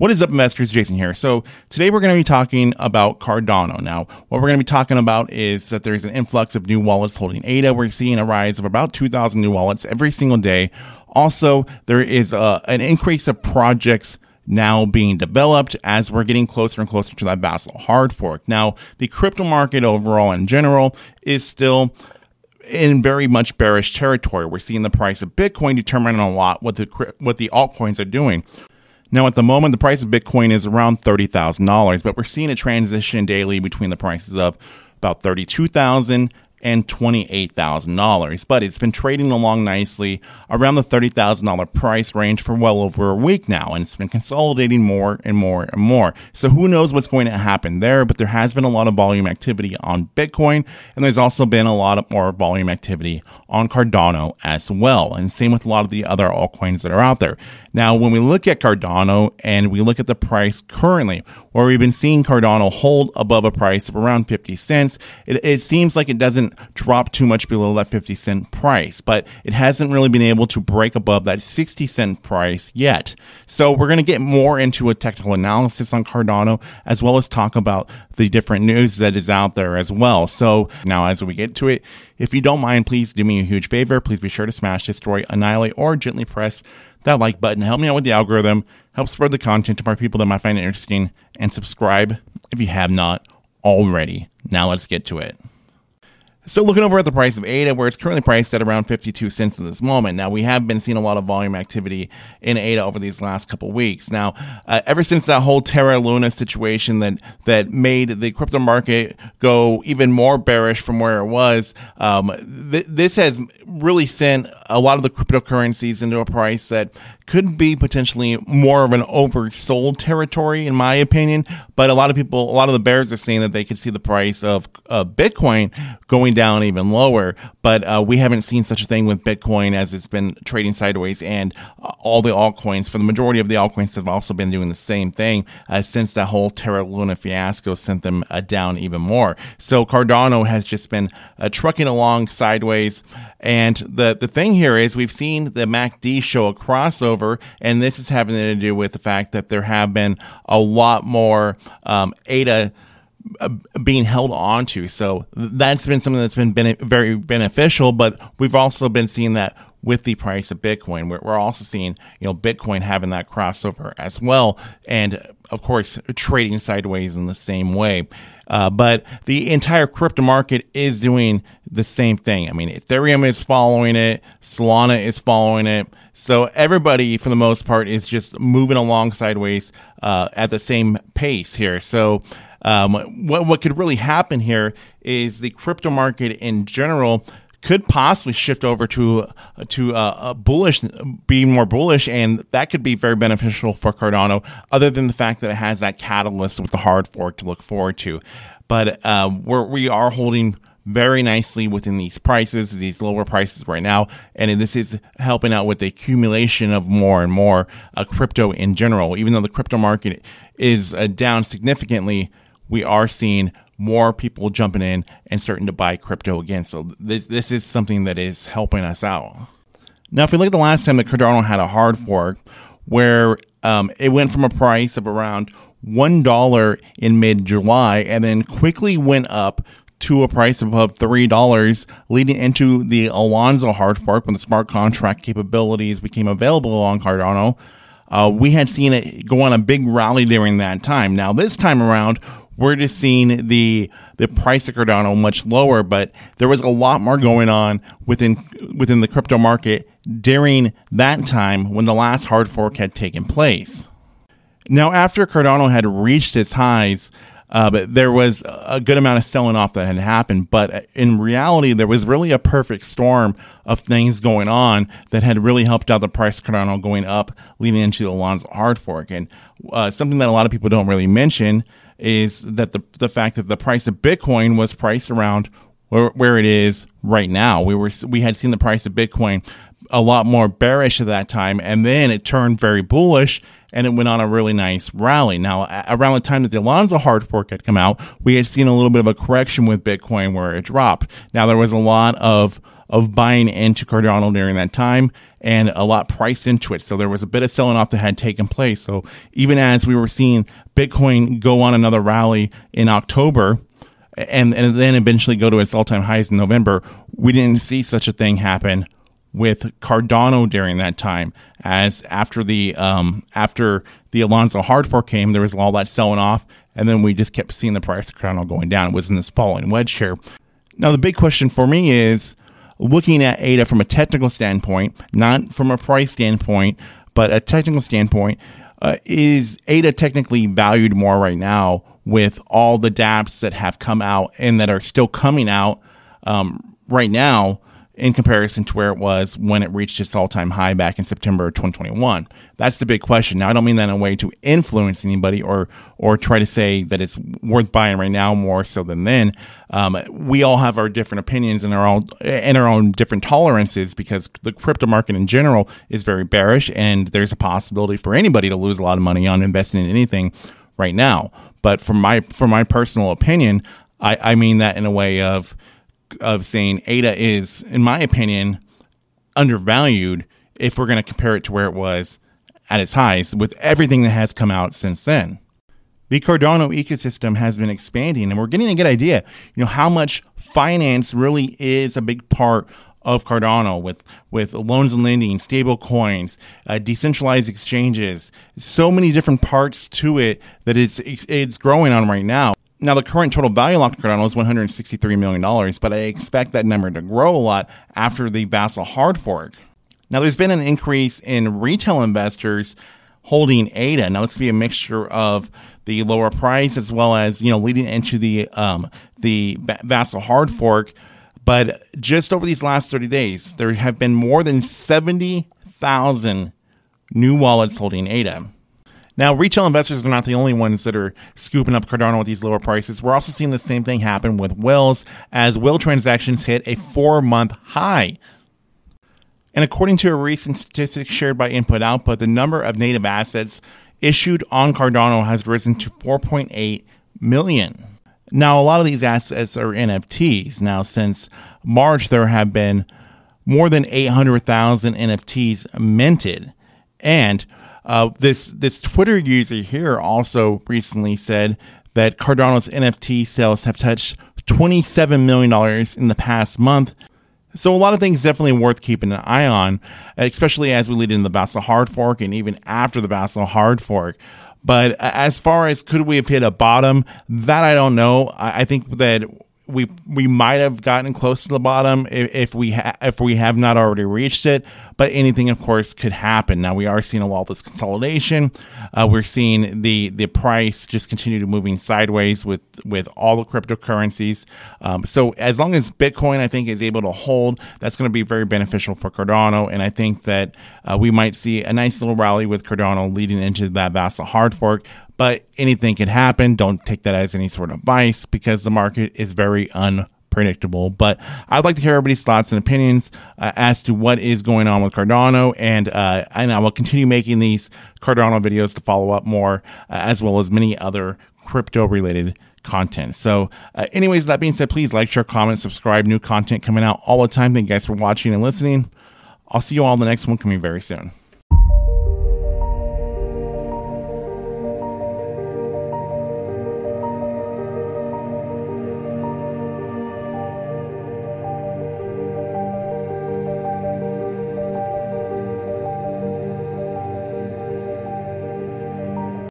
What is up, investors? Jason here. So today we're going to be talking about Cardano. Now, what we're going to be talking about is that there's an influx of new wallets holding ADA. We're seeing a rise of about 2,000 new wallets every single day. Also, there is a, uh, an increase of projects now being developed as we're getting closer and closer to that Vasil hard fork. Now, the crypto market overall in general is still in very much bearish territory. We're seeing the price of Bitcoin determining a lot what the what the altcoins are doing. Now, at the moment, the price of Bitcoin is around $30,000, but we're seeing a transition daily between the prices of about 32,000 and $28,000. But it's been trading along nicely around the $30,000 price range for well over a week now, and it's been consolidating more and more and more. So who knows what's going to happen there, but there has been a lot of volume activity on Bitcoin, and there's also been a lot of more volume activity on Cardano as well. And same with a lot of the other altcoins that are out there. Now, when we look at Cardano and we look at the price currently, where we've been seeing Cardano hold above a price of around 50 cents, it, it seems like it doesn't drop too much below that 50 cent price, but it hasn't really been able to break above that 60 cent price yet. So we're going to get more into a technical analysis on Cardano as well as talk about the different news that is out there as well. So now as we get to it, if you don't mind, please do me a huge favor. Please be sure to smash, destroy, annihilate, or gently press that like button. Help me out with the algorithm. Help spread the content to more people that might find it interesting. And subscribe if you have not already. Now let's get to it. So looking over at the price of ADA, where it's currently priced at around 52 cents at this moment. Now we have been seeing a lot of volume activity in ADA over these last couple weeks. Now, uh, ever since that whole Terra Luna situation that that made the crypto market go even more bearish from where it was, um, th- this has really sent a lot of the cryptocurrencies into a price that could be potentially more of an oversold territory, in my opinion. But a lot of people, a lot of the bears are saying that they could see the price of uh, Bitcoin going down even lower. But uh, we haven't seen such a thing with Bitcoin as it's been trading sideways, and uh, all the altcoins, for the majority of the altcoins, have also been doing the same thing uh, since that whole Terra Luna fiasco sent them uh, down even more. So Cardano has just been uh, trucking along sideways. And the, the thing here is we've seen the MACD show a crossover, and this is having to do with the fact that there have been a lot more um, ADA uh, being held on to. So that's been something that's been bene- very beneficial, but we've also been seeing that with the price of Bitcoin. We're, we're also seeing, you know, Bitcoin having that crossover as well. And of course, trading sideways in the same way. Uh, but the entire crypto market is doing the same thing. I mean, Ethereum is following it, Solana is following it. So everybody, for the most part, is just moving along sideways uh, at the same pace here. So um, what what could really happen here is the crypto market in general could possibly shift over to to uh, a bullish, being more bullish, and that could be very beneficial for Cardano. Other than the fact that it has that catalyst with the hard fork to look forward to, but uh, we're, we are holding very nicely within these prices, these lower prices right now, and this is helping out with the accumulation of more and more uh, crypto in general. Even though the crypto market is uh, down significantly, we are seeing more people jumping in and starting to buy crypto again. So this this is something that is helping us out. Now, if we look at the last time that Cardano had a hard fork, where um, it went from a price of around one dollar in mid July and then quickly went up to a price above three dollars, leading into the Alonzo hard fork when the smart contract capabilities became available on Cardano. Uh, we had seen it go on a big rally during that time. Now, this time around, we're just seeing the the price of Cardano much lower, but there was a lot more going on within within the crypto market during that time when the last hard fork had taken place. Now, after Cardano had reached its highs, uh, but there was a good amount of selling off that had happened. But in reality, there was really a perfect storm of things going on that had really helped out the price of Cardano going up, leading into the Alonzo hard fork. And uh, something that a lot of people don't really mention is that the the fact that the price of Bitcoin was priced around where, where it is right now. We were we had seen the price of Bitcoin a lot more bearish at that time, and then it turned very bullish and it went on a really nice rally. Now, around the time that the Alonzo hard fork had come out, we had seen a little bit of a correction with Bitcoin where it dropped. Now, there was a lot of of buying into Cardano during that time and a lot priced into it. So there was a bit of selling off that had taken place. So even as we were seeing Bitcoin go on another rally in October, and, and then eventually go to its all time highs in November, we didn't see such a thing happen with Cardano during that time. As after the um, after the Alonzo hard fork came, there was all that selling off, and then we just kept seeing the price of Cardano going down. It was in this falling wedge here. Now the big question for me is looking at ADA from a technical standpoint, not from a price standpoint, but a technical standpoint. Uh, is ADA technically valued more right now with all the dApps that have come out and that are still coming out um, right now? In comparison to where it was when it reached its all time high back in September 2021? That's the big question. Now, I don't mean that in a way to influence anybody or or try to say that it's worth buying right now more so than then. Um, we all have our different opinions and our own and our own different tolerances because the crypto market in general is very bearish, and there's a possibility for anybody to lose a lot of money on investing in anything right now. But from my from my personal opinion, I, I mean that in a way of of saying ADA is, in my opinion, undervalued if we're going to compare it to where it was at its highs with everything that has come out since then. The Cardano ecosystem has been expanding, and we're getting a good idea, you know, how much finance really is a big part of Cardano with with loans and lending, stable coins, uh, decentralized exchanges, so many different parts to it that it's it's growing on right now. Now, the current total value locked in Cardano is $163 million, but I expect that number to grow a lot after the Vasil hard fork. Now, there's been an increase in retail investors holding ADA. Now, this could be a mixture of the lower price as well as, you know, leading into the, um, the Vasil hard fork. But just over these last 30 days, there have been more than 70,000 new wallets holding ADA. Now, retail investors are not the only ones that are scooping up Cardano with these lower prices. We're also seeing the same thing happen with whales as whale transactions hit a four month high. And according to a recent statistic shared by Input Output, the number of native assets issued on Cardano has risen to 4.8 million. Now, a lot of these assets are NFTs. Now, since March, there have been more than 800,000 NFTs minted. And uh, this this Twitter user here also recently said that Cardano's NFT sales have touched twenty seven million dollars in the past month. So a lot of things definitely worth keeping an eye on, especially as we lead into the Vasil hard fork and even after the Vasil hard fork. But as far as could we have hit a bottom, that I don't know. I think that we we might have gotten close to the bottom if, if we ha- if we have not already reached it. But anything, of course, could happen. Now we are seeing a lot of this consolidation. Uh, we're seeing the the price just continue to moving sideways with with all the cryptocurrencies. Um, so as long as Bitcoin, I think, is able to hold, that's going to be very beneficial for Cardano. And I think that uh, we might see a nice little rally with Cardano leading into that Vasil hard fork but anything can happen. Don't take that as any sort of advice because the market is very unpredictable. But I'd like to hear everybody's thoughts and opinions uh, as to what is going on with Cardano, and uh, and I will continue making these Cardano videos to follow up more, uh, as well as many other crypto related content. So, uh, anyways, that being said, please like, share, comment, subscribe. New content coming out all the time. Thank you guys for watching and listening. I'll see you all in the next one coming very soon.